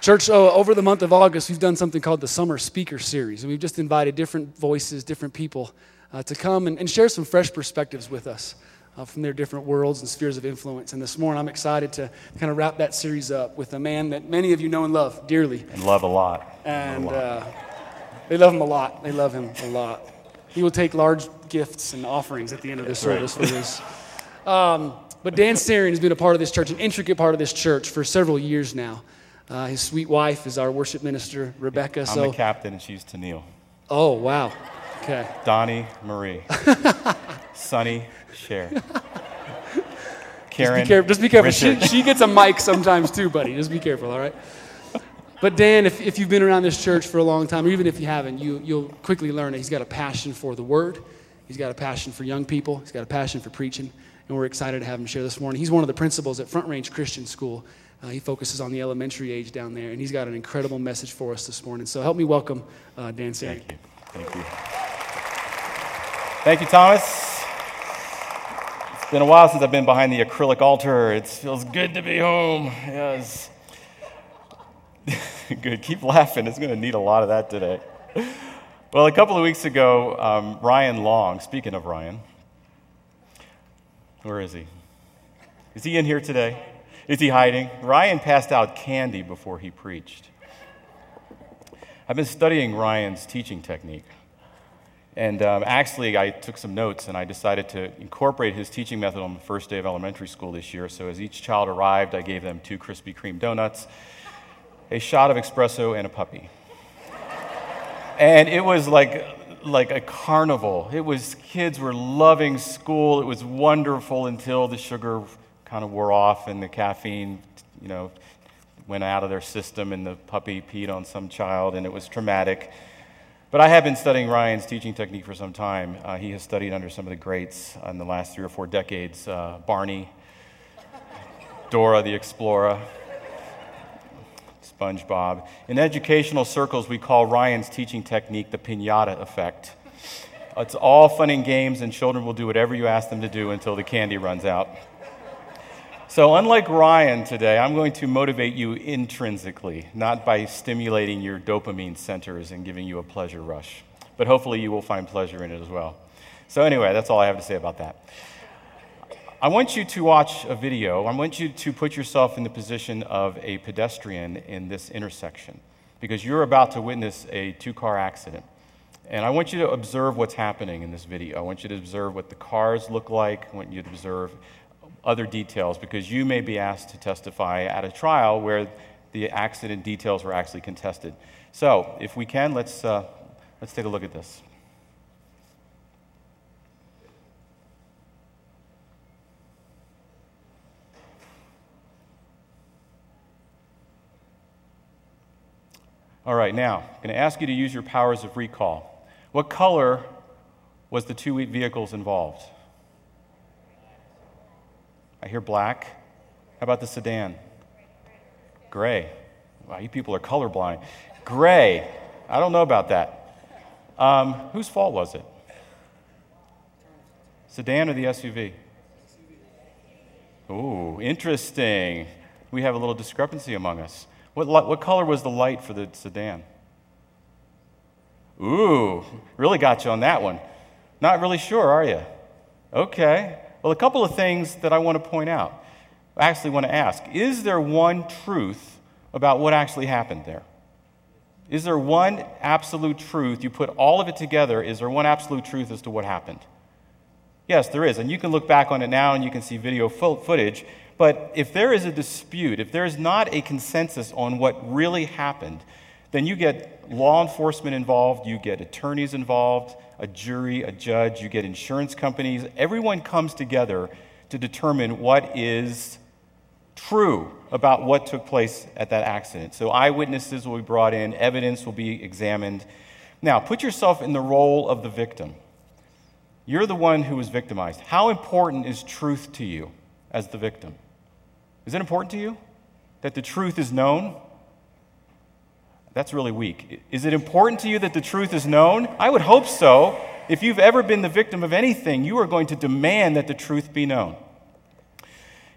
Church, oh, over the month of August, we've done something called the Summer Speaker Series. And we've just invited different voices, different people uh, to come and, and, share some fresh perspectives with us uh, from their different worlds and spheres of influence. And this morning, I'm excited to kind of wrap that series up with a man that many of you know and love dearly. And love a lot. And a lot. Uh, they love him a lot. They love him a lot. He will take large gifts and offerings at the end of this That's service for this. Um, but Dan Sarian has been a part of this church, an intricate part of this church for several years now. Uh, his sweet wife is our worship minister, Rebecca. I'm so, the captain, and she's Tennille. oh wow, okay. Donny, Marie. Sonny, Cher. Karen. Just be careful. Just be careful. She, she gets a mic sometimes too, buddy. Just be careful, all right? But Dan, if, if you've been around this church for a long time, or even if you haven't, you, you'll quickly learn that he's got a passion for the word. He's got a passion for young people. He's got a passion for preaching. And we're excited to have him share this morning. He's one of the principals at Front Range Christian School. Uh, he focuses on the elementary age down there, and he's got an incredible message for us this morning. So help me welcome uh, Dan Sarian. Thank you. Thank you. Thank you, Thomas. It's been a while since I've been behind the acrylic altar. It feels good to be home. Yes. good. Keep laughing. It's going to need a lot of that today. Well, a couple of weeks ago, um, Ryan Long, speaking of Ryan, where is he? Is he in here today? Is he hiding? Ryan passed out candy before he preached. I've been studying Ryan's teaching technique. And um, actually, I took some notes and I decided to incorporate his teaching method on the first day of elementary school this year. So, as each child arrived, I gave them two Krispy Kreme donuts, a shot of espresso, and a puppy. And it was like, like a carnival. It was, kids were loving school. It was wonderful until the sugar kind of wore off and the caffeine, you know, went out of their system and the puppy peed on some child and it was traumatic. But I have been studying Ryan's teaching technique for some time. Uh, he has studied under some of the greats in the last three or four decades uh, Barney, Dora the Explorer, SpongeBob. In educational circles, we call Ryan's teaching technique the pinata effect. It's all fun and games, and children will do whatever you ask them to do until the candy runs out. So, unlike Ryan today, I'm going to motivate you intrinsically, not by stimulating your dopamine centers and giving you a pleasure rush. But hopefully, you will find pleasure in it as well. So, anyway, that's all I have to say about that. I want you to watch a video. I want you to put yourself in the position of a pedestrian in this intersection because you're about to witness a two car accident. And I want you to observe what's happening in this video. I want you to observe what the cars look like. I want you to observe other details because you may be asked to testify at a trial where the accident details were actually contested. So, if we can, let's, uh, let's take a look at this. All right, now, I'm going to ask you to use your powers of recall. What color was the two vehicles involved? I hear black. How about the sedan? Gray. Wow, you people are colorblind. Gray. I don't know about that. Um, whose fault was it? Sedan or the SUV? Ooh, interesting. We have a little discrepancy among us. What, what color was the light for the sedan? Ooh, really got you on that one. Not really sure, are you? Okay. Well, a couple of things that I want to point out. I actually want to ask Is there one truth about what actually happened there? Is there one absolute truth? You put all of it together, is there one absolute truth as to what happened? Yes, there is. And you can look back on it now and you can see video footage. But if there is a dispute, if there is not a consensus on what really happened, then you get law enforcement involved, you get attorneys involved, a jury, a judge, you get insurance companies. Everyone comes together to determine what is true about what took place at that accident. So eyewitnesses will be brought in, evidence will be examined. Now, put yourself in the role of the victim. You're the one who was victimized. How important is truth to you as the victim? Is it important to you that the truth is known? That's really weak. Is it important to you that the truth is known? I would hope so. If you've ever been the victim of anything, you are going to demand that the truth be known.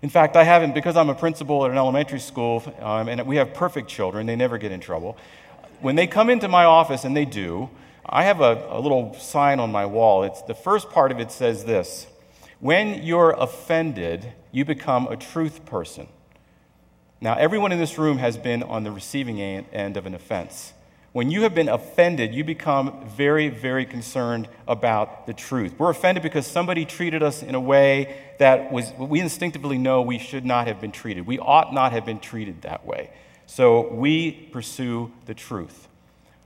In fact, I haven't, because I'm a principal at an elementary school um, and we have perfect children, they never get in trouble. When they come into my office, and they do, I have a, a little sign on my wall. It's, the first part of it says this When you're offended, you become a truth person. Now, everyone in this room has been on the receiving end of an offense. When you have been offended, you become very, very concerned about the truth. We're offended because somebody treated us in a way that was, we instinctively know we should not have been treated. We ought not have been treated that way. So we pursue the truth.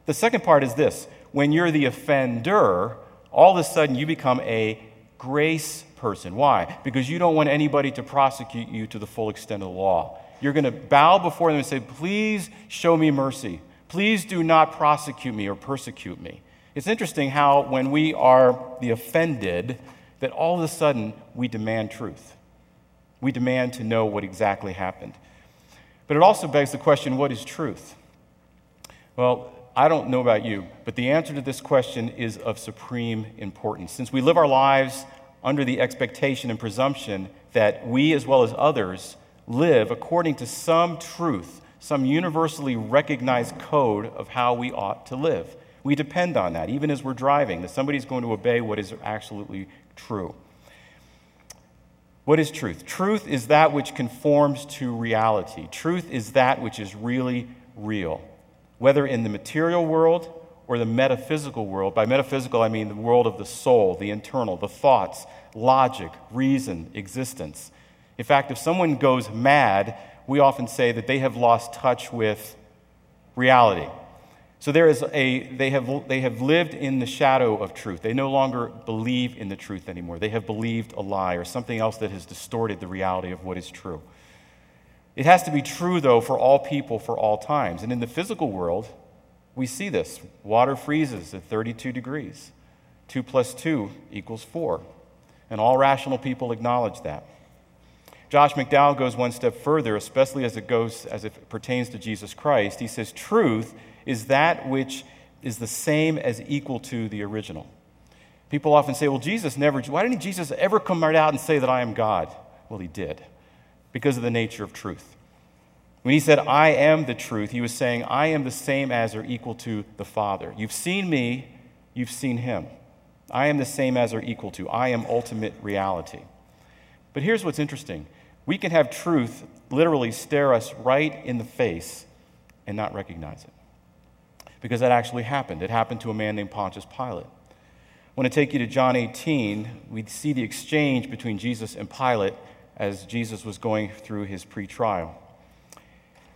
The second part is this when you're the offender, all of a sudden you become a grace person. Why? Because you don't want anybody to prosecute you to the full extent of the law. You're going to bow before them and say, Please show me mercy. Please do not prosecute me or persecute me. It's interesting how, when we are the offended, that all of a sudden we demand truth. We demand to know what exactly happened. But it also begs the question what is truth? Well, I don't know about you, but the answer to this question is of supreme importance. Since we live our lives under the expectation and presumption that we, as well as others, live according to some truth some universally recognized code of how we ought to live. We depend on that, even as we're driving, that somebody's going to obey what is absolutely true. What is truth? Truth is that which conforms to reality. Truth is that which is really real, whether in the material world or the metaphysical world. By metaphysical, I mean the world of the soul, the internal, the thoughts, logic, reason, existence. In fact, if someone goes mad, we often say that they have lost touch with reality. So there is a, they have, they have lived in the shadow of truth. They no longer believe in the truth anymore. They have believed a lie or something else that has distorted the reality of what is true. It has to be true, though, for all people for all times. And in the physical world, we see this. Water freezes at 32 degrees. 2 plus 2 equals 4. And all rational people acknowledge that. Josh McDowell goes one step further, especially as it goes as it pertains to Jesus Christ. He says, Truth is that which is the same as equal to the original. People often say, Well, Jesus never, why didn't Jesus ever come right out and say that I am God? Well, he did, because of the nature of truth. When he said, I am the truth, he was saying, I am the same as or equal to the Father. You've seen me, you've seen him. I am the same as or equal to. I am ultimate reality. But here's what's interesting we can have truth literally stare us right in the face and not recognize it. Because that actually happened. It happened to a man named Pontius Pilate. I want to take you to John 18. We see the exchange between Jesus and Pilate as Jesus was going through his pre-trial.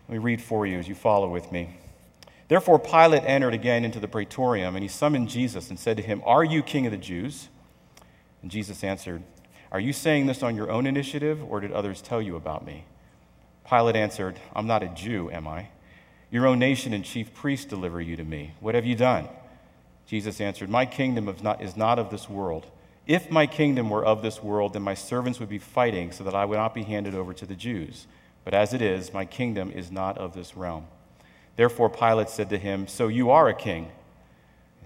Let me read for you as you follow with me. Therefore, Pilate entered again into the praetorium, and he summoned Jesus and said to him, Are you king of the Jews? And Jesus answered, are you saying this on your own initiative, or did others tell you about me? Pilate answered, I'm not a Jew, am I? Your own nation and chief priests deliver you to me. What have you done? Jesus answered, My kingdom is not of this world. If my kingdom were of this world, then my servants would be fighting so that I would not be handed over to the Jews. But as it is, my kingdom is not of this realm. Therefore, Pilate said to him, So you are a king?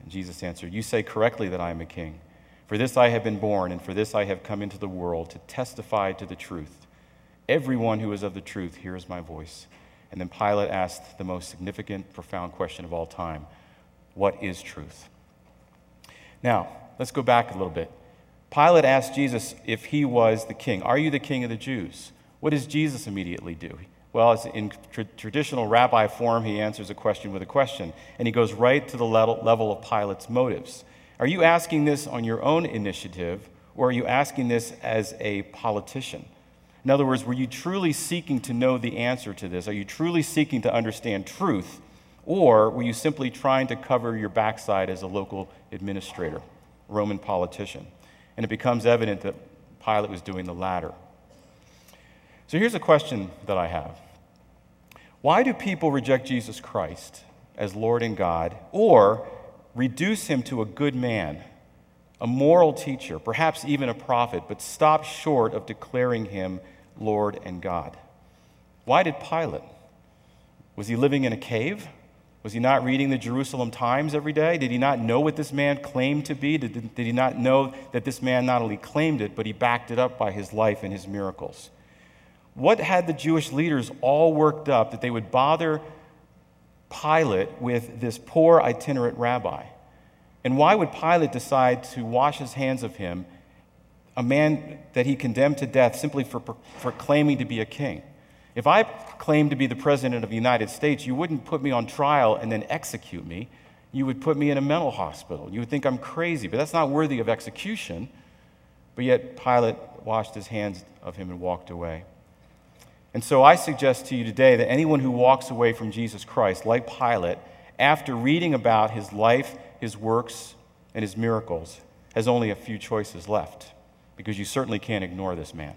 And Jesus answered, You say correctly that I am a king. For this I have been born, and for this I have come into the world, to testify to the truth. Everyone who is of the truth hears my voice. And then Pilate asked the most significant, profound question of all time What is truth? Now, let's go back a little bit. Pilate asked Jesus if he was the king. Are you the king of the Jews? What does Jesus immediately do? Well, in tra- traditional rabbi form, he answers a question with a question, and he goes right to the level, level of Pilate's motives. Are you asking this on your own initiative, or are you asking this as a politician? In other words, were you truly seeking to know the answer to this? Are you truly seeking to understand truth? Or were you simply trying to cover your backside as a local administrator, Roman politician? And it becomes evident that Pilate was doing the latter. So here's a question that I have Why do people reject Jesus Christ as Lord and God, or reduce him to a good man, a moral teacher, perhaps even a prophet, but stop short of declaring him Lord and God. Why did Pilate? Was he living in a cave? Was he not reading the Jerusalem Times every day? Did he not know what this man claimed to be? Did, did he not know that this man not only claimed it, but he backed it up by his life and his miracles? What had the Jewish leaders all worked up that they would bother Pilate with this poor itinerant rabbi? And why would Pilate decide to wash his hands of him, a man that he condemned to death simply for, for claiming to be a king? If I claimed to be the president of the United States, you wouldn't put me on trial and then execute me. You would put me in a mental hospital. You would think I'm crazy, but that's not worthy of execution. But yet, Pilate washed his hands of him and walked away. And so I suggest to you today that anyone who walks away from Jesus Christ, like Pilate, after reading about his life his works, and his miracles, has only a few choices left because you certainly can't ignore this man.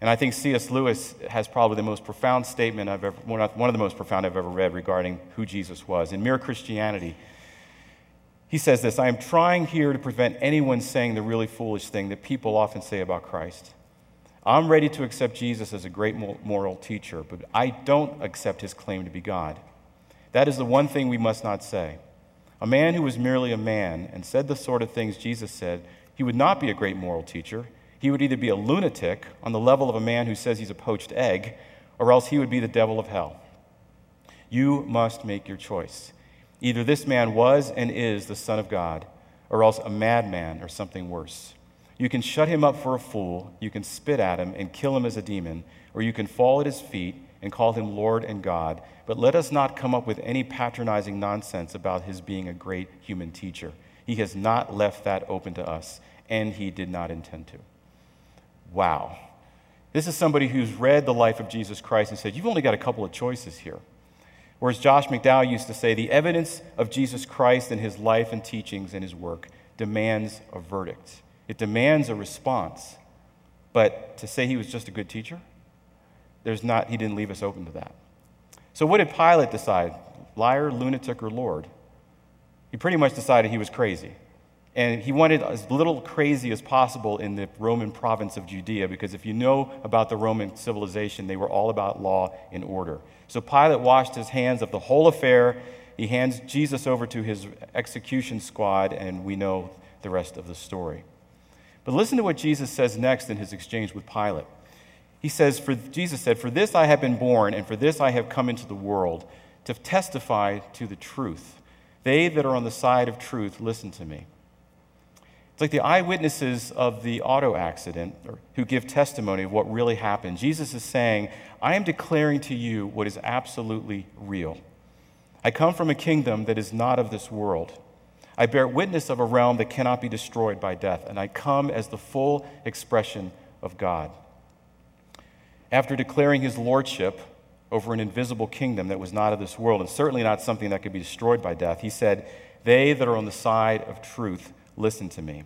And I think C.S. Lewis has probably the most profound statement I've ever, one of the most profound I've ever read regarding who Jesus was. In Mere Christianity, he says this I am trying here to prevent anyone saying the really foolish thing that people often say about Christ. I'm ready to accept Jesus as a great moral teacher, but I don't accept his claim to be God. That is the one thing we must not say. A man who was merely a man and said the sort of things Jesus said, he would not be a great moral teacher. He would either be a lunatic on the level of a man who says he's a poached egg, or else he would be the devil of hell. You must make your choice. Either this man was and is the Son of God, or else a madman or something worse. You can shut him up for a fool, you can spit at him and kill him as a demon, or you can fall at his feet and call him Lord and God. But let us not come up with any patronizing nonsense about his being a great human teacher. He has not left that open to us, and he did not intend to. Wow. This is somebody who's read the life of Jesus Christ and said, You've only got a couple of choices here. Whereas Josh McDowell used to say, The evidence of Jesus Christ and his life and teachings and his work demands a verdict, it demands a response. But to say he was just a good teacher, there's not, he didn't leave us open to that. So, what did Pilate decide? Liar, lunatic, or Lord? He pretty much decided he was crazy. And he wanted as little crazy as possible in the Roman province of Judea, because if you know about the Roman civilization, they were all about law and order. So Pilate washed his hands of the whole affair. He hands Jesus over to his execution squad, and we know the rest of the story. But listen to what Jesus says next in his exchange with Pilate. He says, for, Jesus said, For this I have been born, and for this I have come into the world, to testify to the truth. They that are on the side of truth, listen to me. It's like the eyewitnesses of the auto accident who give testimony of what really happened. Jesus is saying, I am declaring to you what is absolutely real. I come from a kingdom that is not of this world. I bear witness of a realm that cannot be destroyed by death, and I come as the full expression of God after declaring his lordship over an invisible kingdom that was not of this world and certainly not something that could be destroyed by death, he said, They that are on the side of truth, listen to me.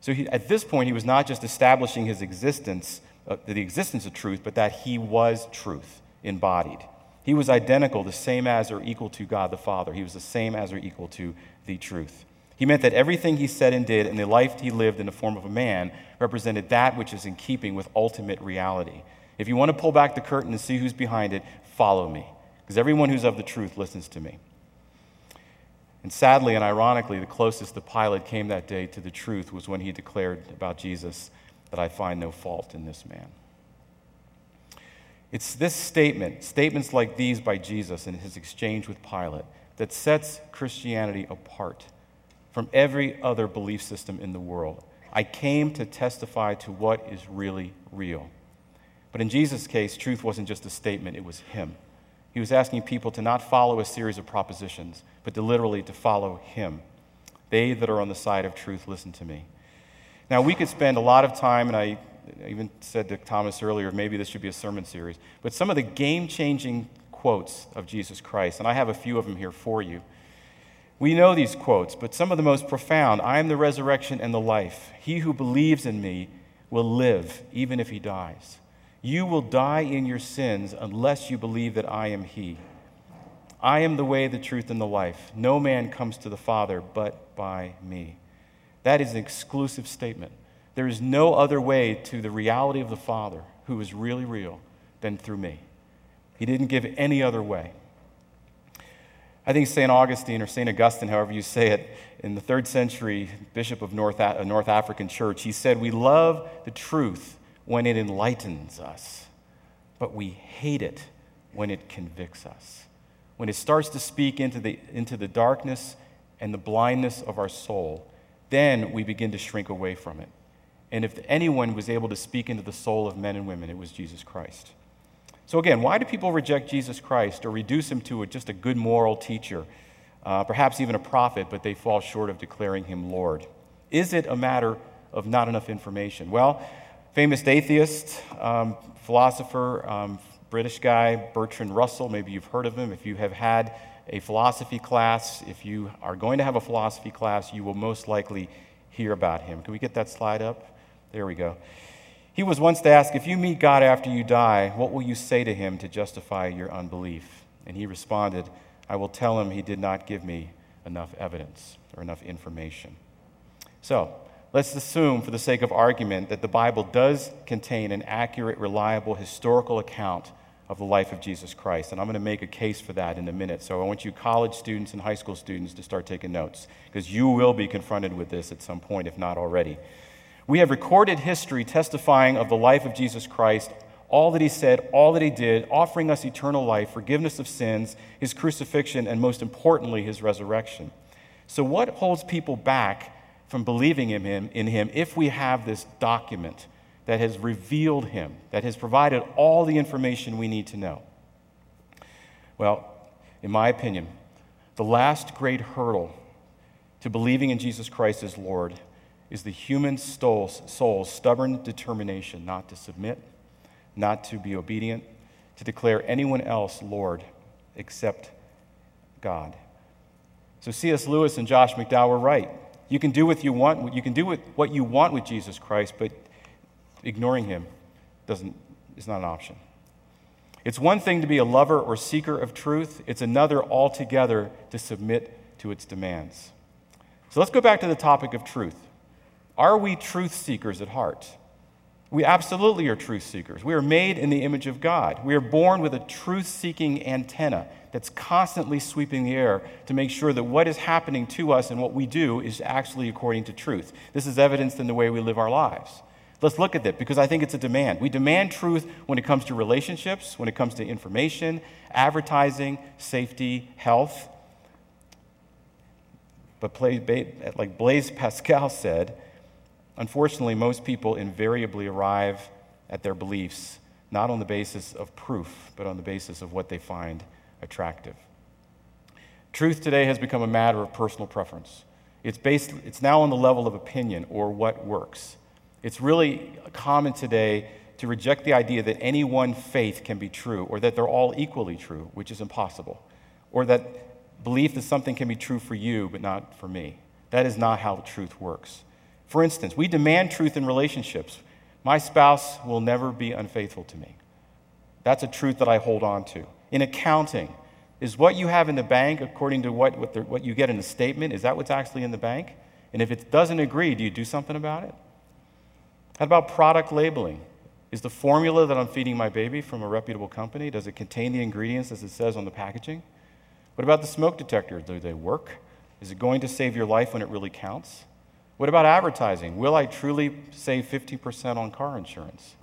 So he, at this point, he was not just establishing his existence, uh, the existence of truth, but that he was truth embodied. He was identical, the same as or equal to God the Father. He was the same as or equal to the truth. He meant that everything he said and did and the life he lived in the form of a man represented that which is in keeping with ultimate reality. If you want to pull back the curtain and see who's behind it, follow me, because everyone who's of the truth listens to me. And sadly and ironically, the closest the Pilate came that day to the truth was when he declared about Jesus that I find no fault in this man. It's this statement, statements like these by Jesus in his exchange with Pilate, that sets Christianity apart from every other belief system in the world. I came to testify to what is really real. But in Jesus' case, truth wasn't just a statement, it was Him. He was asking people to not follow a series of propositions, but to literally to follow Him. They that are on the side of truth, listen to me. Now, we could spend a lot of time, and I even said to Thomas earlier, maybe this should be a sermon series, but some of the game changing quotes of Jesus Christ, and I have a few of them here for you. We know these quotes, but some of the most profound I am the resurrection and the life. He who believes in me will live, even if he dies. You will die in your sins unless you believe that I am He. I am the way, the truth, and the life. No man comes to the Father but by me. That is an exclusive statement. There is no other way to the reality of the Father, who is really real, than through me. He didn't give any other way. I think St. Augustine or St. Augustine, however you say it, in the third century, bishop of North, North African church, he said, We love the truth when it enlightens us. but we hate it when it convicts us. When it starts to speak into the, into the darkness and the blindness of our soul, then we begin to shrink away from it. And if anyone was able to speak into the soul of men and women, it was Jesus Christ. So, again, why do people reject Jesus Christ or reduce him to just a good moral teacher, uh, perhaps even a prophet, but they fall short of declaring him Lord? Is it a matter of not enough information? Well, famous atheist, um, philosopher, um, British guy, Bertrand Russell, maybe you've heard of him. If you have had a philosophy class, if you are going to have a philosophy class, you will most likely hear about him. Can we get that slide up? There we go. He was once asked, If you meet God after you die, what will you say to him to justify your unbelief? And he responded, I will tell him he did not give me enough evidence or enough information. So, let's assume, for the sake of argument, that the Bible does contain an accurate, reliable, historical account of the life of Jesus Christ. And I'm going to make a case for that in a minute. So I want you, college students and high school students, to start taking notes, because you will be confronted with this at some point, if not already. We have recorded history testifying of the life of Jesus Christ, all that he said, all that he did, offering us eternal life, forgiveness of sins, his crucifixion, and most importantly, his resurrection. So, what holds people back from believing in him, in him if we have this document that has revealed him, that has provided all the information we need to know? Well, in my opinion, the last great hurdle to believing in Jesus Christ as Lord is the human soul's, soul's stubborn determination not to submit, not to be obedient, to declare anyone else Lord except God. So C.S. Lewis and Josh McDowell were right. You can do what you want. You can do what you want with Jesus Christ, but ignoring him doesn't, is not an option. It's one thing to be a lover or seeker of truth, it's another altogether to submit to its demands. So let's go back to the topic of truth. Are we truth seekers at heart? We absolutely are truth seekers. We are made in the image of God. We are born with a truth seeking antenna that's constantly sweeping the air to make sure that what is happening to us and what we do is actually according to truth. This is evidenced in the way we live our lives. Let's look at that because I think it's a demand. We demand truth when it comes to relationships, when it comes to information, advertising, safety, health. But like Blaise Pascal said, Unfortunately, most people invariably arrive at their beliefs not on the basis of proof, but on the basis of what they find attractive. Truth today has become a matter of personal preference. It's, based, it's now on the level of opinion or what works. It's really common today to reject the idea that any one faith can be true or that they're all equally true, which is impossible, or that belief that something can be true for you but not for me. That is not how truth works. For instance, we demand truth in relationships. My spouse will never be unfaithful to me. That's a truth that I hold on to. In accounting, is what you have in the bank according to what, what, the, what you get in the statement, is that what's actually in the bank? And if it doesn't agree, do you do something about it? How about product labeling? Is the formula that I'm feeding my baby from a reputable company, does it contain the ingredients as it says on the packaging? What about the smoke detectors? Do they work? Is it going to save your life when it really counts? What about advertising? Will I truly save 50% on car insurance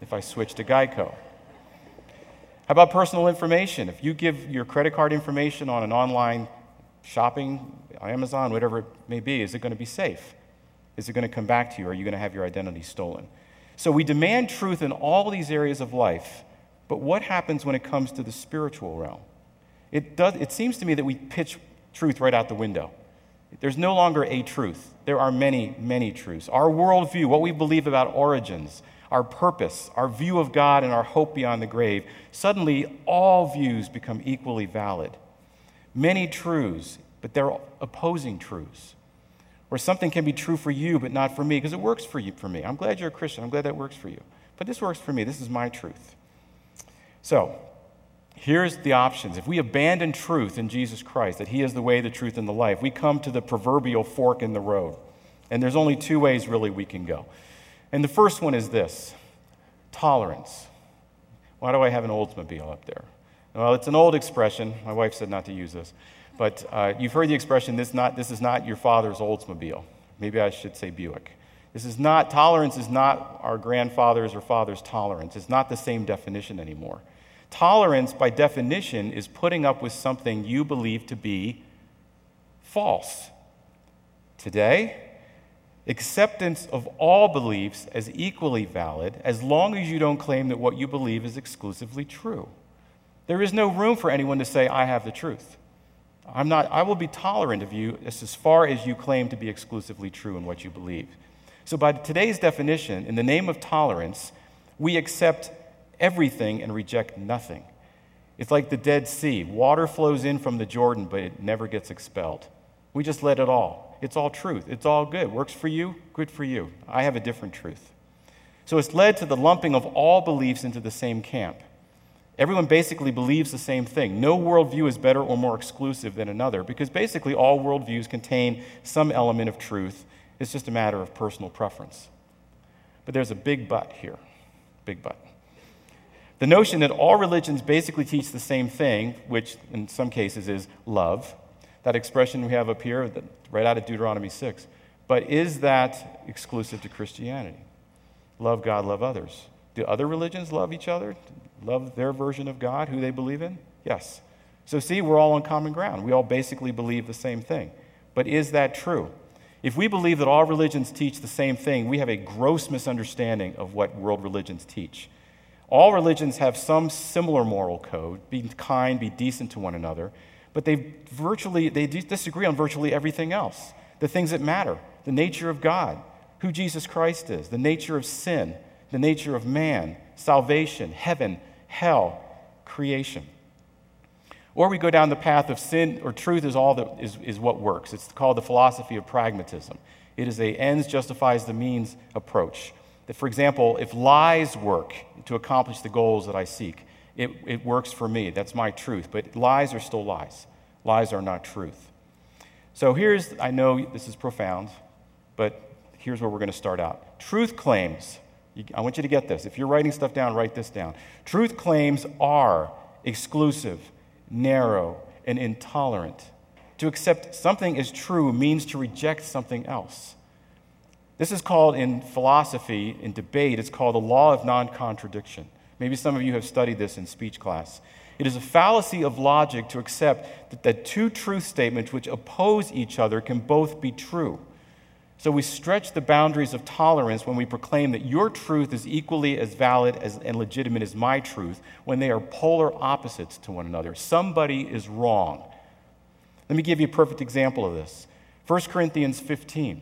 if I switch to Geico? How about personal information? If you give your credit card information on an online shopping, Amazon, whatever it may be, is it going to be safe? Is it going to come back to you? Or are you going to have your identity stolen? So we demand truth in all these areas of life, but what happens when it comes to the spiritual realm? It, does, it seems to me that we pitch truth right out the window. There's no longer a truth. There are many, many truths. Our worldview, what we believe about origins, our purpose, our view of God, and our hope beyond the grave, suddenly all views become equally valid. Many truths, but they're opposing truths. Or something can be true for you, but not for me, because it works for you for me. I'm glad you're a Christian. I'm glad that works for you. But this works for me. This is my truth. So, Here's the options. If we abandon truth in Jesus Christ, that He is the way, the truth, and the life, we come to the proverbial fork in the road. And there's only two ways, really, we can go. And the first one is this tolerance. Why do I have an Oldsmobile up there? Well, it's an old expression. My wife said not to use this. But uh, you've heard the expression, this, not, this is not your father's Oldsmobile. Maybe I should say Buick. This is not, tolerance is not our grandfather's or father's tolerance. It's not the same definition anymore. Tolerance, by definition, is putting up with something you believe to be false. Today, acceptance of all beliefs as equally valid as long as you don't claim that what you believe is exclusively true. There is no room for anyone to say, I have the truth. I'm not, I will be tolerant of you as far as you claim to be exclusively true in what you believe. So, by today's definition, in the name of tolerance, we accept everything and reject nothing. It's like the Dead Sea. Water flows in from the Jordan, but it never gets expelled. We just let it all. It's all truth. It's all good. Works for you, good for you. I have a different truth. So it's led to the lumping of all beliefs into the same camp. Everyone basically believes the same thing. No worldview is better or more exclusive than another because basically all worldviews contain some element of truth. It's just a matter of personal preference. But there's a big but here. Big but. The notion that all religions basically teach the same thing, which in some cases is love, that expression we have up here, right out of Deuteronomy 6. But is that exclusive to Christianity? Love God, love others. Do other religions love each other? Love their version of God, who they believe in? Yes. So, see, we're all on common ground. We all basically believe the same thing. But is that true? If we believe that all religions teach the same thing, we have a gross misunderstanding of what world religions teach. All religions have some similar moral code be kind, be decent to one another, but they virtually they disagree on virtually everything else. The things that matter, the nature of God, who Jesus Christ is, the nature of sin, the nature of man, salvation, heaven, hell, creation. Or we go down the path of sin or truth is all that is, is what works. It's called the philosophy of pragmatism. It is a ends justifies the means approach. For example, if lies work to accomplish the goals that I seek, it, it works for me. That's my truth. But lies are still lies. Lies are not truth. So here's, I know this is profound, but here's where we're going to start out. Truth claims, I want you to get this. If you're writing stuff down, write this down. Truth claims are exclusive, narrow, and intolerant. To accept something as true means to reject something else. This is called in philosophy, in debate, it's called the law of non contradiction. Maybe some of you have studied this in speech class. It is a fallacy of logic to accept that the two truth statements which oppose each other can both be true. So we stretch the boundaries of tolerance when we proclaim that your truth is equally as valid as, and legitimate as my truth when they are polar opposites to one another. Somebody is wrong. Let me give you a perfect example of this 1 Corinthians 15.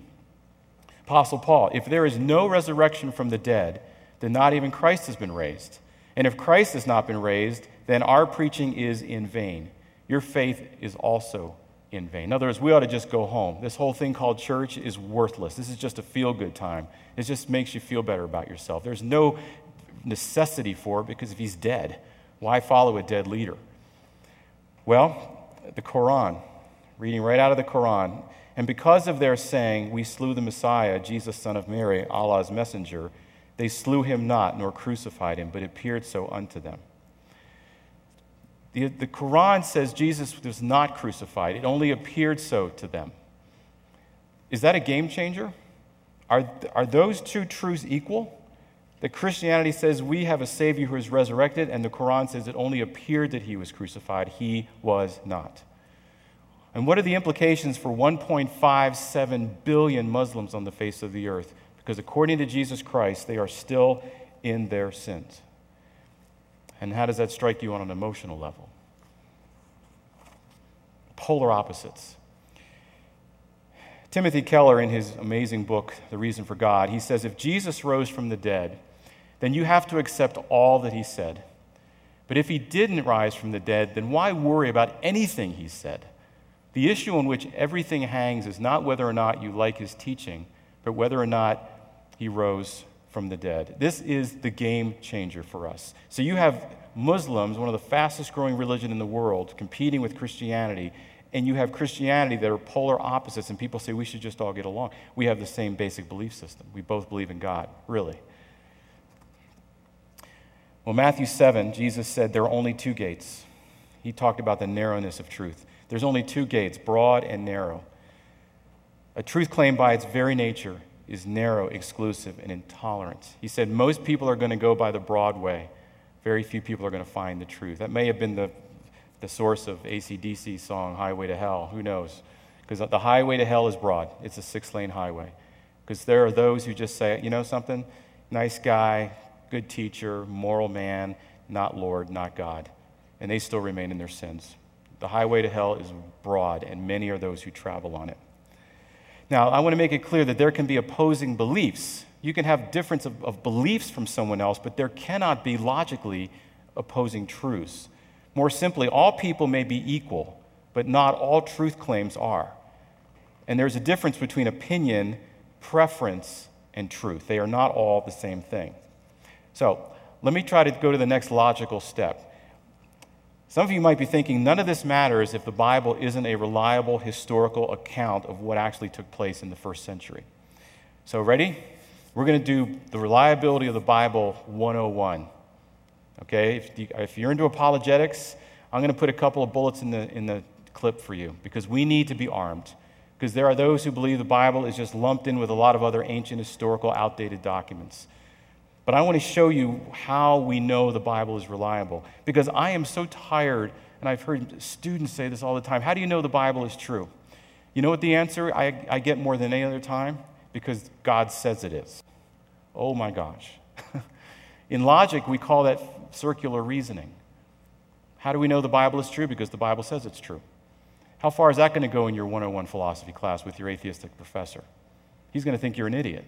Apostle Paul, if there is no resurrection from the dead, then not even Christ has been raised. And if Christ has not been raised, then our preaching is in vain. Your faith is also in vain. In other words, we ought to just go home. This whole thing called church is worthless. This is just a feel good time. It just makes you feel better about yourself. There's no necessity for it because if he's dead, why follow a dead leader? Well, the Quran, reading right out of the Quran, and because of their saying, We slew the Messiah, Jesus, son of Mary, Allah's messenger, they slew him not, nor crucified him, but appeared so unto them. The, the Quran says Jesus was not crucified, it only appeared so to them. Is that a game changer? Are, are those two truths equal? That Christianity says we have a Savior who is resurrected, and the Quran says it only appeared that he was crucified. He was not. And what are the implications for 1.57 billion Muslims on the face of the earth? Because according to Jesus Christ, they are still in their sins. And how does that strike you on an emotional level? Polar opposites. Timothy Keller, in his amazing book, The Reason for God, he says if Jesus rose from the dead, then you have to accept all that he said. But if he didn't rise from the dead, then why worry about anything he said? The issue on which everything hangs is not whether or not you like his teaching, but whether or not he rose from the dead. This is the game changer for us. So you have Muslims, one of the fastest growing religion in the world, competing with Christianity, and you have Christianity that are polar opposites, and people say we should just all get along. We have the same basic belief system. We both believe in God, really. Well, Matthew 7, Jesus said there are only two gates. He talked about the narrowness of truth. There's only two gates, broad and narrow. A truth claim by its very nature is narrow, exclusive, and intolerant. He said most people are going to go by the broad way. Very few people are going to find the truth. That may have been the, the source of ACDC's song, Highway to Hell. Who knows? Because the highway to hell is broad, it's a six lane highway. Because there are those who just say, you know something? Nice guy, good teacher, moral man, not Lord, not God. And they still remain in their sins. The highway to hell is broad, and many are those who travel on it. Now, I want to make it clear that there can be opposing beliefs. You can have difference of, of beliefs from someone else, but there cannot be logically opposing truths. More simply, all people may be equal, but not all truth claims are. And there's a difference between opinion, preference, and truth. They are not all the same thing. So, let me try to go to the next logical step. Some of you might be thinking none of this matters if the Bible isn't a reliable historical account of what actually took place in the first century. So, ready? We're going to do the reliability of the Bible 101. Okay? If, you, if you're into apologetics, I'm going to put a couple of bullets in the, in the clip for you because we need to be armed. Because there are those who believe the Bible is just lumped in with a lot of other ancient, historical, outdated documents. But I want to show you how we know the Bible is reliable. Because I am so tired, and I've heard students say this all the time how do you know the Bible is true? You know what the answer I, I get more than any other time? Because God says it is. Oh my gosh. In logic, we call that circular reasoning. How do we know the Bible is true? Because the Bible says it's true. How far is that going to go in your 101 philosophy class with your atheistic professor? He's going to think you're an idiot,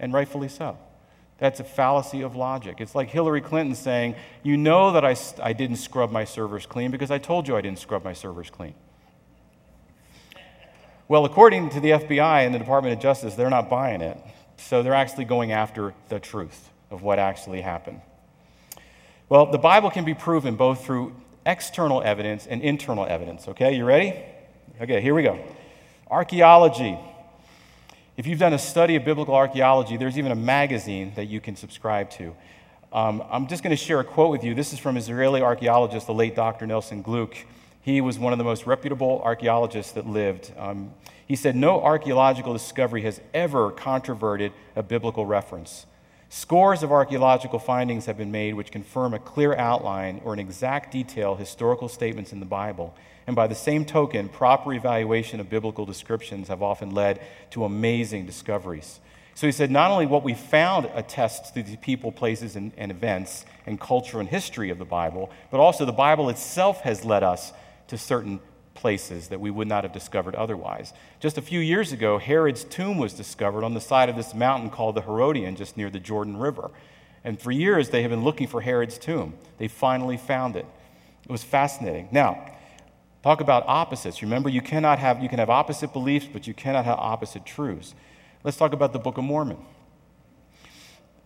and rightfully so. That's a fallacy of logic. It's like Hillary Clinton saying, You know that I, I didn't scrub my servers clean because I told you I didn't scrub my servers clean. Well, according to the FBI and the Department of Justice, they're not buying it. So they're actually going after the truth of what actually happened. Well, the Bible can be proven both through external evidence and internal evidence. Okay, you ready? Okay, here we go. Archaeology. If you've done a study of biblical archaeology, there's even a magazine that you can subscribe to. Um, I'm just going to share a quote with you. This is from Israeli archaeologist, the late Dr. Nelson Glueck. He was one of the most reputable archaeologists that lived. Um, he said, No archaeological discovery has ever controverted a biblical reference. Scores of archaeological findings have been made which confirm a clear outline or an exact detail historical statements in the Bible. And by the same token, proper evaluation of biblical descriptions have often led to amazing discoveries. So he said, not only what we found attests to the people, places, and, and events and culture and history of the Bible, but also the Bible itself has led us to certain places that we would not have discovered otherwise. Just a few years ago, Herod's tomb was discovered on the side of this mountain called the Herodian, just near the Jordan River. And for years, they have been looking for Herod's tomb. They finally found it. It was fascinating. Now, talk about opposites. Remember, you cannot have you can have opposite beliefs, but you cannot have opposite truths. Let's talk about the Book of Mormon.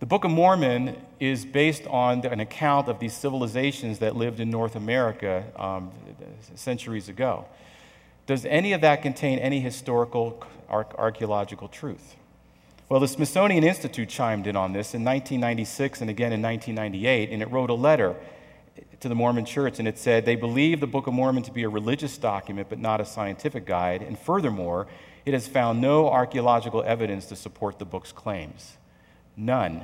The Book of Mormon is based on an account of these civilizations that lived in North America um, centuries ago. Does any of that contain any historical archaeological truth? Well, the Smithsonian Institute chimed in on this in 1996 and again in 1998, and it wrote a letter to the Mormon Church, and it said they believe the Book of Mormon to be a religious document but not a scientific guide, and furthermore, it has found no archaeological evidence to support the book's claims. None.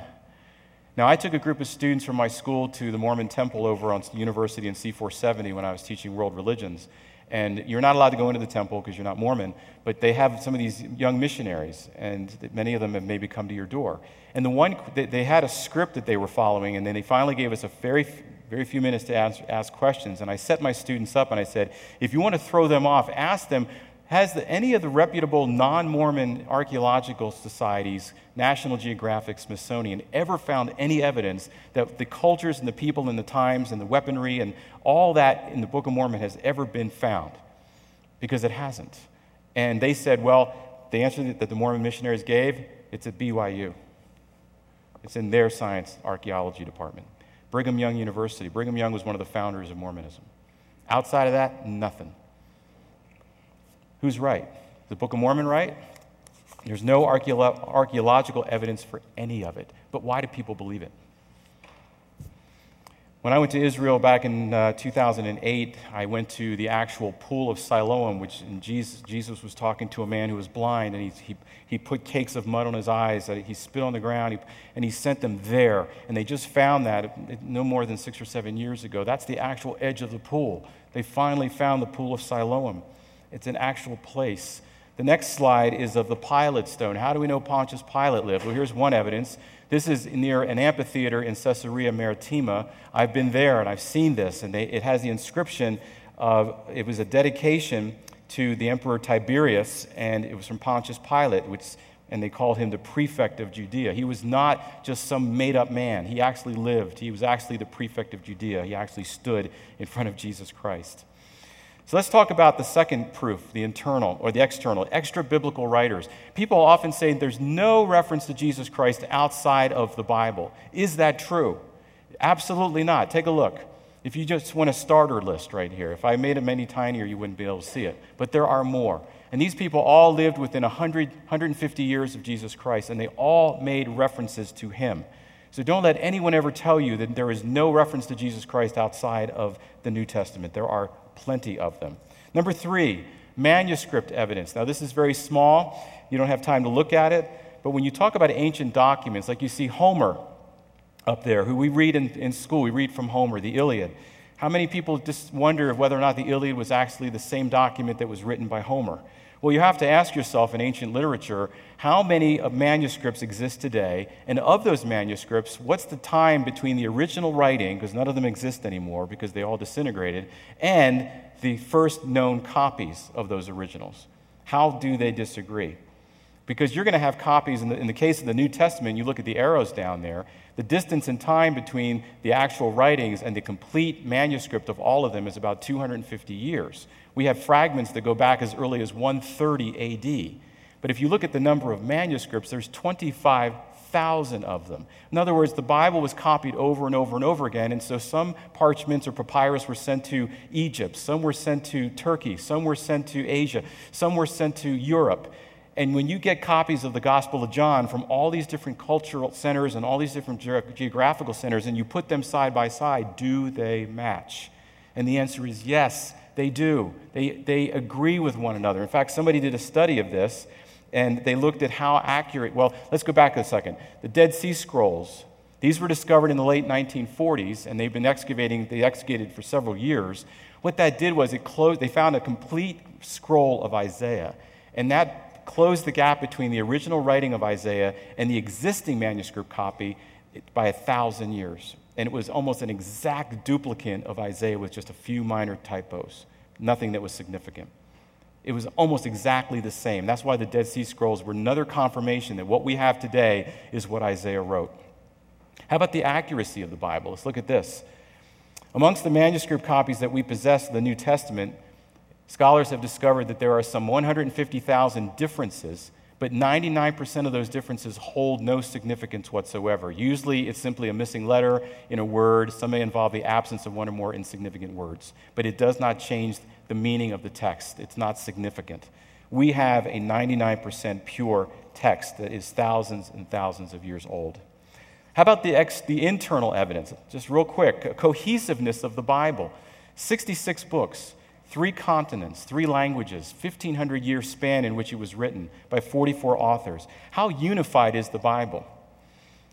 Now, I took a group of students from my school to the Mormon temple over on University in C470 when I was teaching world religions. And you're not allowed to go into the temple because you're not Mormon, but they have some of these young missionaries, and many of them have maybe come to your door. And the one, they had a script that they were following, and then they finally gave us a very, very few minutes to ask, ask questions. And I set my students up and I said, if you want to throw them off, ask them has the, any of the reputable non Mormon archaeological societies, National Geographic, Smithsonian, ever found any evidence that the cultures and the people and the times and the weaponry and all that in the Book of Mormon has ever been found? Because it hasn't. And they said, well, the answer that the Mormon missionaries gave, it's at BYU. It's in their science archaeology department. Brigham Young University. Brigham Young was one of the founders of Mormonism. Outside of that, nothing. Who's right? The Book of Mormon right? There's no archaeological evidence for any of it. But why do people believe it? When I went to Israel back in uh, 2008, I went to the actual pool of Siloam, which Jesus, Jesus, was talking to a man who was blind, and he, he, he put cakes of mud on his eyes, that he spit on the ground, and he sent them there. And they just found that no more than six or seven years ago. That's the actual edge of the pool. They finally found the pool of Siloam. It's an actual place. The next slide is of the Pilate stone. How do we know Pontius Pilate lived? Well, here's one evidence. This is near an amphitheater in Caesarea Maritima. I've been there and I've seen this, and they, it has the inscription of it was a dedication to the Emperor Tiberius, and it was from Pontius Pilate, which, and they called him the prefect of Judea. He was not just some made up man, he actually lived. He was actually the prefect of Judea. He actually stood in front of Jesus Christ. So let's talk about the second proof, the internal or the external, extra biblical writers. People often say there's no reference to Jesus Christ outside of the Bible. Is that true? Absolutely not. Take a look. If you just want a starter list right here, if I made them any tinier, you wouldn't be able to see it. But there are more. And these people all lived within 100, 150 years of Jesus Christ, and they all made references to him. So don't let anyone ever tell you that there is no reference to Jesus Christ outside of the New Testament. There are plenty of them. Number three, manuscript evidence. Now, this is very small. You don't have time to look at it. But when you talk about ancient documents, like you see Homer up there, who we read in, in school, we read from Homer, the Iliad. How many people just wonder whether or not the Iliad was actually the same document that was written by Homer? Well, you have to ask yourself in ancient literature how many manuscripts exist today, and of those manuscripts, what's the time between the original writing, because none of them exist anymore because they all disintegrated, and the first known copies of those originals? How do they disagree? Because you're going to have copies, in the, in the case of the New Testament, you look at the arrows down there, the distance in time between the actual writings and the complete manuscript of all of them is about 250 years. We have fragments that go back as early as 130 AD. But if you look at the number of manuscripts, there's 25,000 of them. In other words, the Bible was copied over and over and over again, and so some parchments or papyrus were sent to Egypt, some were sent to Turkey, some were sent to Asia, some were sent to Europe. And when you get copies of the Gospel of John from all these different cultural centers and all these different ge- geographical centers, and you put them side by side, do they match? And the answer is yes, they do. They, they agree with one another. In fact, somebody did a study of this, and they looked at how accurate. Well, let's go back a second. The Dead Sea Scrolls, these were discovered in the late 1940s, and they've been excavating, they excavated for several years. What that did was it closed, they found a complete scroll of Isaiah, and that closed the gap between the original writing of Isaiah and the existing manuscript copy by a thousand years. And it was almost an exact duplicate of Isaiah with just a few minor typos, nothing that was significant. It was almost exactly the same. That's why the Dead Sea Scrolls were another confirmation that what we have today is what Isaiah wrote. How about the accuracy of the Bible? Let's look at this. Amongst the manuscript copies that we possess of the New Testament, Scholars have discovered that there are some 150,000 differences, but 99% of those differences hold no significance whatsoever. Usually it's simply a missing letter in a word. Some may involve the absence of one or more insignificant words, but it does not change the meaning of the text. It's not significant. We have a 99% pure text that is thousands and thousands of years old. How about the, ex, the internal evidence? Just real quick cohesiveness of the Bible 66 books three continents, three languages, 1,500 year span in which it was written by 44 authors. How unified is the Bible?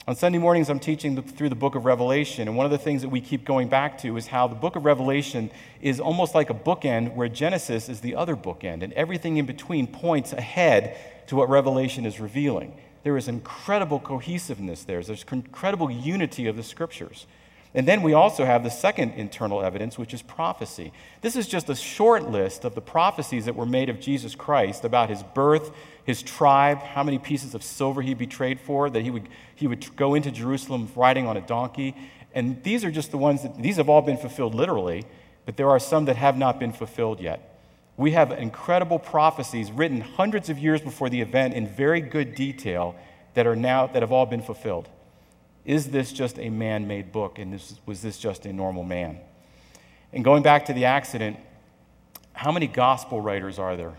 On Sunday mornings, I'm teaching through the book of Revelation, and one of the things that we keep going back to is how the book of Revelation is almost like a bookend where Genesis is the other bookend, and everything in between points ahead to what Revelation is revealing. There is incredible cohesiveness there, there's incredible unity of the scriptures. And then we also have the second internal evidence, which is prophecy. This is just a short list of the prophecies that were made of Jesus Christ about his birth, his tribe, how many pieces of silver he betrayed for, that he would, he would go into Jerusalem riding on a donkey. And these are just the ones that, these have all been fulfilled literally, but there are some that have not been fulfilled yet. We have incredible prophecies written hundreds of years before the event in very good detail that are now, that have all been fulfilled. Is this just a man made book? And this, was this just a normal man? And going back to the accident, how many gospel writers are there?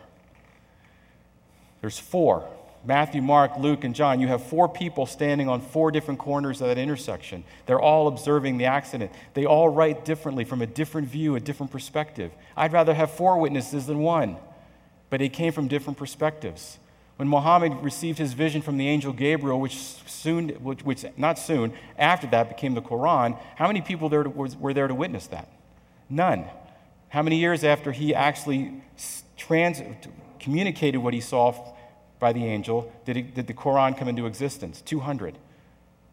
There's four. Matthew, Mark, Luke, and John, you have four people standing on four different corners of that intersection. They're all observing the accident. They all write differently from a different view, a different perspective. I'd rather have four witnesses than one, but it came from different perspectives. When Muhammad received his vision from the angel Gabriel, which soon, which, which not soon, after that became the Quran, how many people there to, were there to witness that? None. How many years after he actually trans, communicated what he saw by the angel did, it, did the Quran come into existence? 200.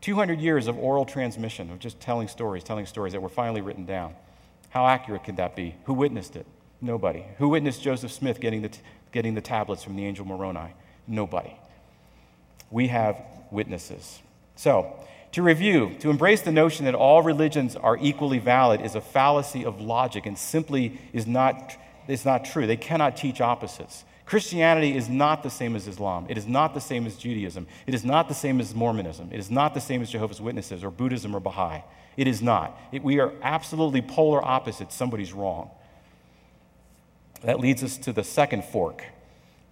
200 years of oral transmission of just telling stories, telling stories that were finally written down. How accurate could that be? Who witnessed it? Nobody. Who witnessed Joseph Smith getting the, getting the tablets from the angel Moroni? Nobody. We have witnesses. So, to review, to embrace the notion that all religions are equally valid is a fallacy of logic and simply is not, is not true. They cannot teach opposites. Christianity is not the same as Islam. It is not the same as Judaism. It is not the same as Mormonism. It is not the same as Jehovah's Witnesses or Buddhism or Baha'i. It is not. It, we are absolutely polar opposites. Somebody's wrong. That leads us to the second fork.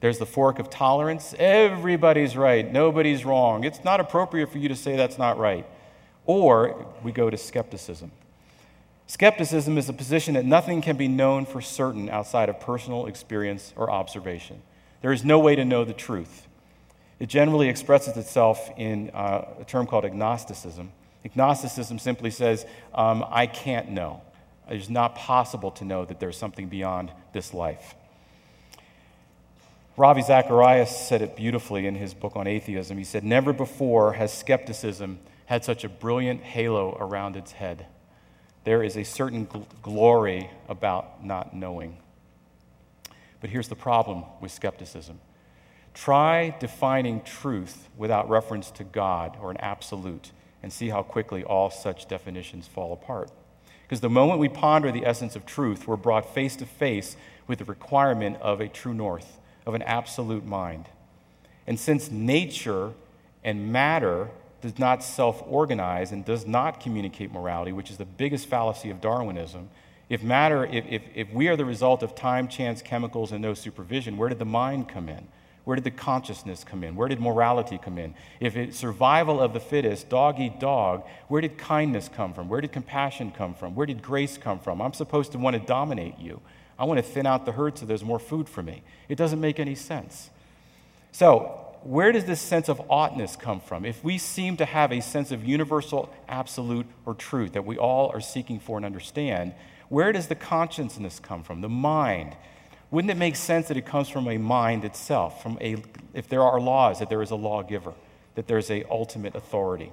There's the fork of tolerance. Everybody's right. Nobody's wrong. It's not appropriate for you to say that's not right. Or we go to skepticism. Skepticism is the position that nothing can be known for certain outside of personal experience or observation. There is no way to know the truth. It generally expresses itself in uh, a term called agnosticism. Agnosticism simply says, um, I can't know. It is not possible to know that there's something beyond this life. Ravi Zacharias said it beautifully in his book on atheism. He said, Never before has skepticism had such a brilliant halo around its head there is a certain gl- glory about not knowing. But here's the problem with skepticism try defining truth without reference to God or an absolute, and see how quickly all such definitions fall apart. Because the moment we ponder the essence of truth, we're brought face to face with the requirement of a true north, of an absolute mind. And since nature and matter does not self organize and does not communicate morality, which is the biggest fallacy of Darwinism, if matter, if, if, if we are the result of time, chance, chemicals, and no supervision, where did the mind come in? Where did the consciousness come in? Where did morality come in? If it's survival of the fittest, dog eat dog, where did kindness come from? Where did compassion come from? Where did grace come from? I'm supposed to want to dominate you. I want to thin out the herd so there's more food for me. It doesn't make any sense. So, where does this sense of oughtness come from? If we seem to have a sense of universal, absolute, or truth that we all are seeking for and understand, where does the consciousness come from? The mind. Wouldn't it make sense that it comes from a mind itself? From a, if there are laws, that there is a lawgiver, that there's a ultimate authority.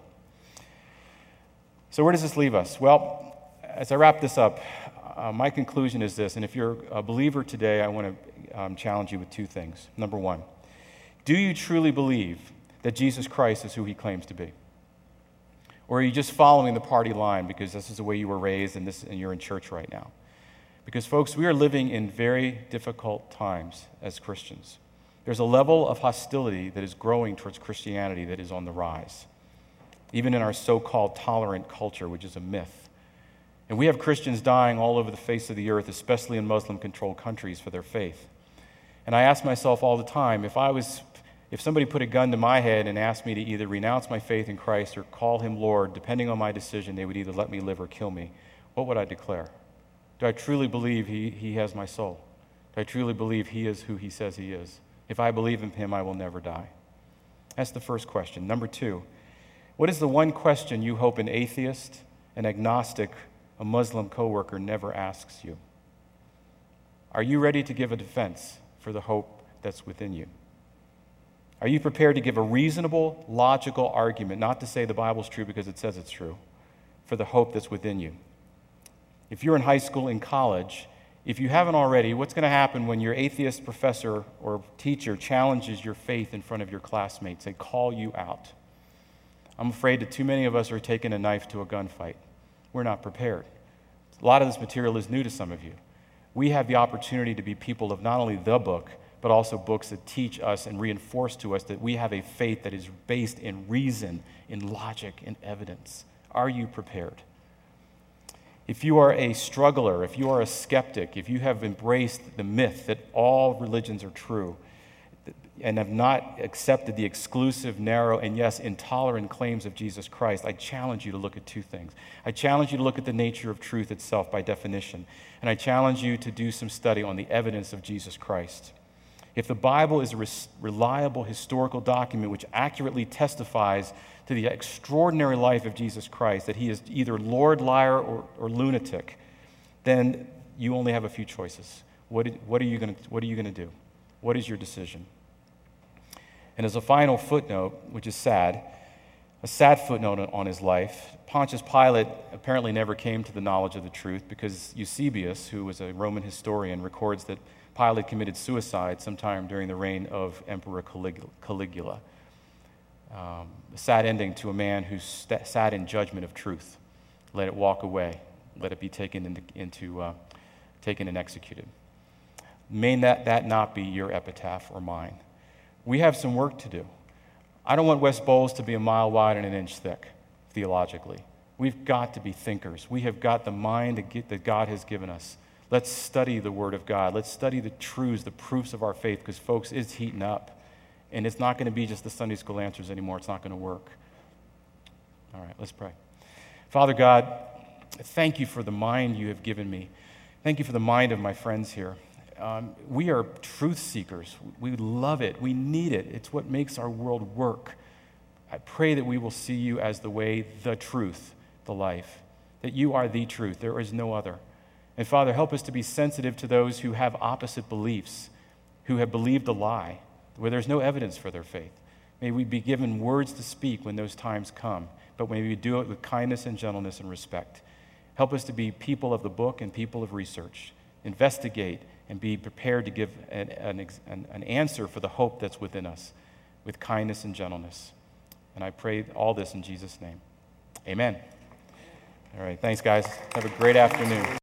So where does this leave us? Well, as I wrap this up, uh, my conclusion is this, and if you're a believer today, I want to um, challenge you with two things. Number one. Do you truly believe that Jesus Christ is who he claims to be? Or are you just following the party line because this is the way you were raised and, this, and you're in church right now? Because, folks, we are living in very difficult times as Christians. There's a level of hostility that is growing towards Christianity that is on the rise, even in our so called tolerant culture, which is a myth. And we have Christians dying all over the face of the earth, especially in Muslim controlled countries, for their faith. And I ask myself all the time if I was if somebody put a gun to my head and asked me to either renounce my faith in Christ or call him Lord, depending on my decision, they would either let me live or kill me, what would I declare? Do I truly believe he, he has my soul? Do I truly believe he is who he says he is? If I believe in him, I will never die. That's the first question. Number two, what is the one question you hope an atheist, an agnostic, a Muslim coworker never asks you? Are you ready to give a defense for the hope that's within you? Are you prepared to give a reasonable, logical argument, not to say the Bible's true because it says it's true, for the hope that's within you? If you're in high school, in college, if you haven't already, what's going to happen when your atheist professor or teacher challenges your faith in front of your classmates? They call you out. I'm afraid that too many of us are taking a knife to a gunfight. We're not prepared. A lot of this material is new to some of you. We have the opportunity to be people of not only the book, but also books that teach us and reinforce to us that we have a faith that is based in reason, in logic, in evidence. Are you prepared? If you are a struggler, if you are a skeptic, if you have embraced the myth that all religions are true, and have not accepted the exclusive, narrow, and yes, intolerant claims of Jesus Christ, I challenge you to look at two things. I challenge you to look at the nature of truth itself by definition, and I challenge you to do some study on the evidence of Jesus Christ. If the Bible is a reliable historical document which accurately testifies to the extraordinary life of Jesus Christ, that he is either Lord, liar, or, or lunatic, then you only have a few choices. What, what are you going to do? What is your decision? And as a final footnote, which is sad, a sad footnote on his life, Pontius Pilate apparently never came to the knowledge of the truth because Eusebius, who was a Roman historian, records that Pilate committed suicide sometime during the reign of Emperor Caligula. Um, a sad ending to a man who st- sat in judgment of truth. Let it walk away. Let it be taken into, into uh, taken and executed. May that, that not be your epitaph or mine. We have some work to do. I don't want West Bowles to be a mile wide and an inch thick, theologically. We've got to be thinkers. We have got the mind that God has given us. Let's study the Word of God. Let's study the truths, the proofs of our faith, because, folks, it's heating up. And it's not going to be just the Sunday school answers anymore. It's not going to work. All right, let's pray. Father God, thank you for the mind you have given me. Thank you for the mind of my friends here. Um, we are truth seekers. We love it. We need it. It's what makes our world work. I pray that we will see you as the way, the truth, the life, that you are the truth. There is no other. And Father, help us to be sensitive to those who have opposite beliefs, who have believed a lie, where there's no evidence for their faith. May we be given words to speak when those times come, but may we do it with kindness and gentleness and respect. Help us to be people of the book and people of research. Investigate and be prepared to give an, an, an, answer for the hope that's within us with kindness and gentleness. And I pray all this in Jesus' name. Amen. All right. Thanks, guys. Have a great afternoon.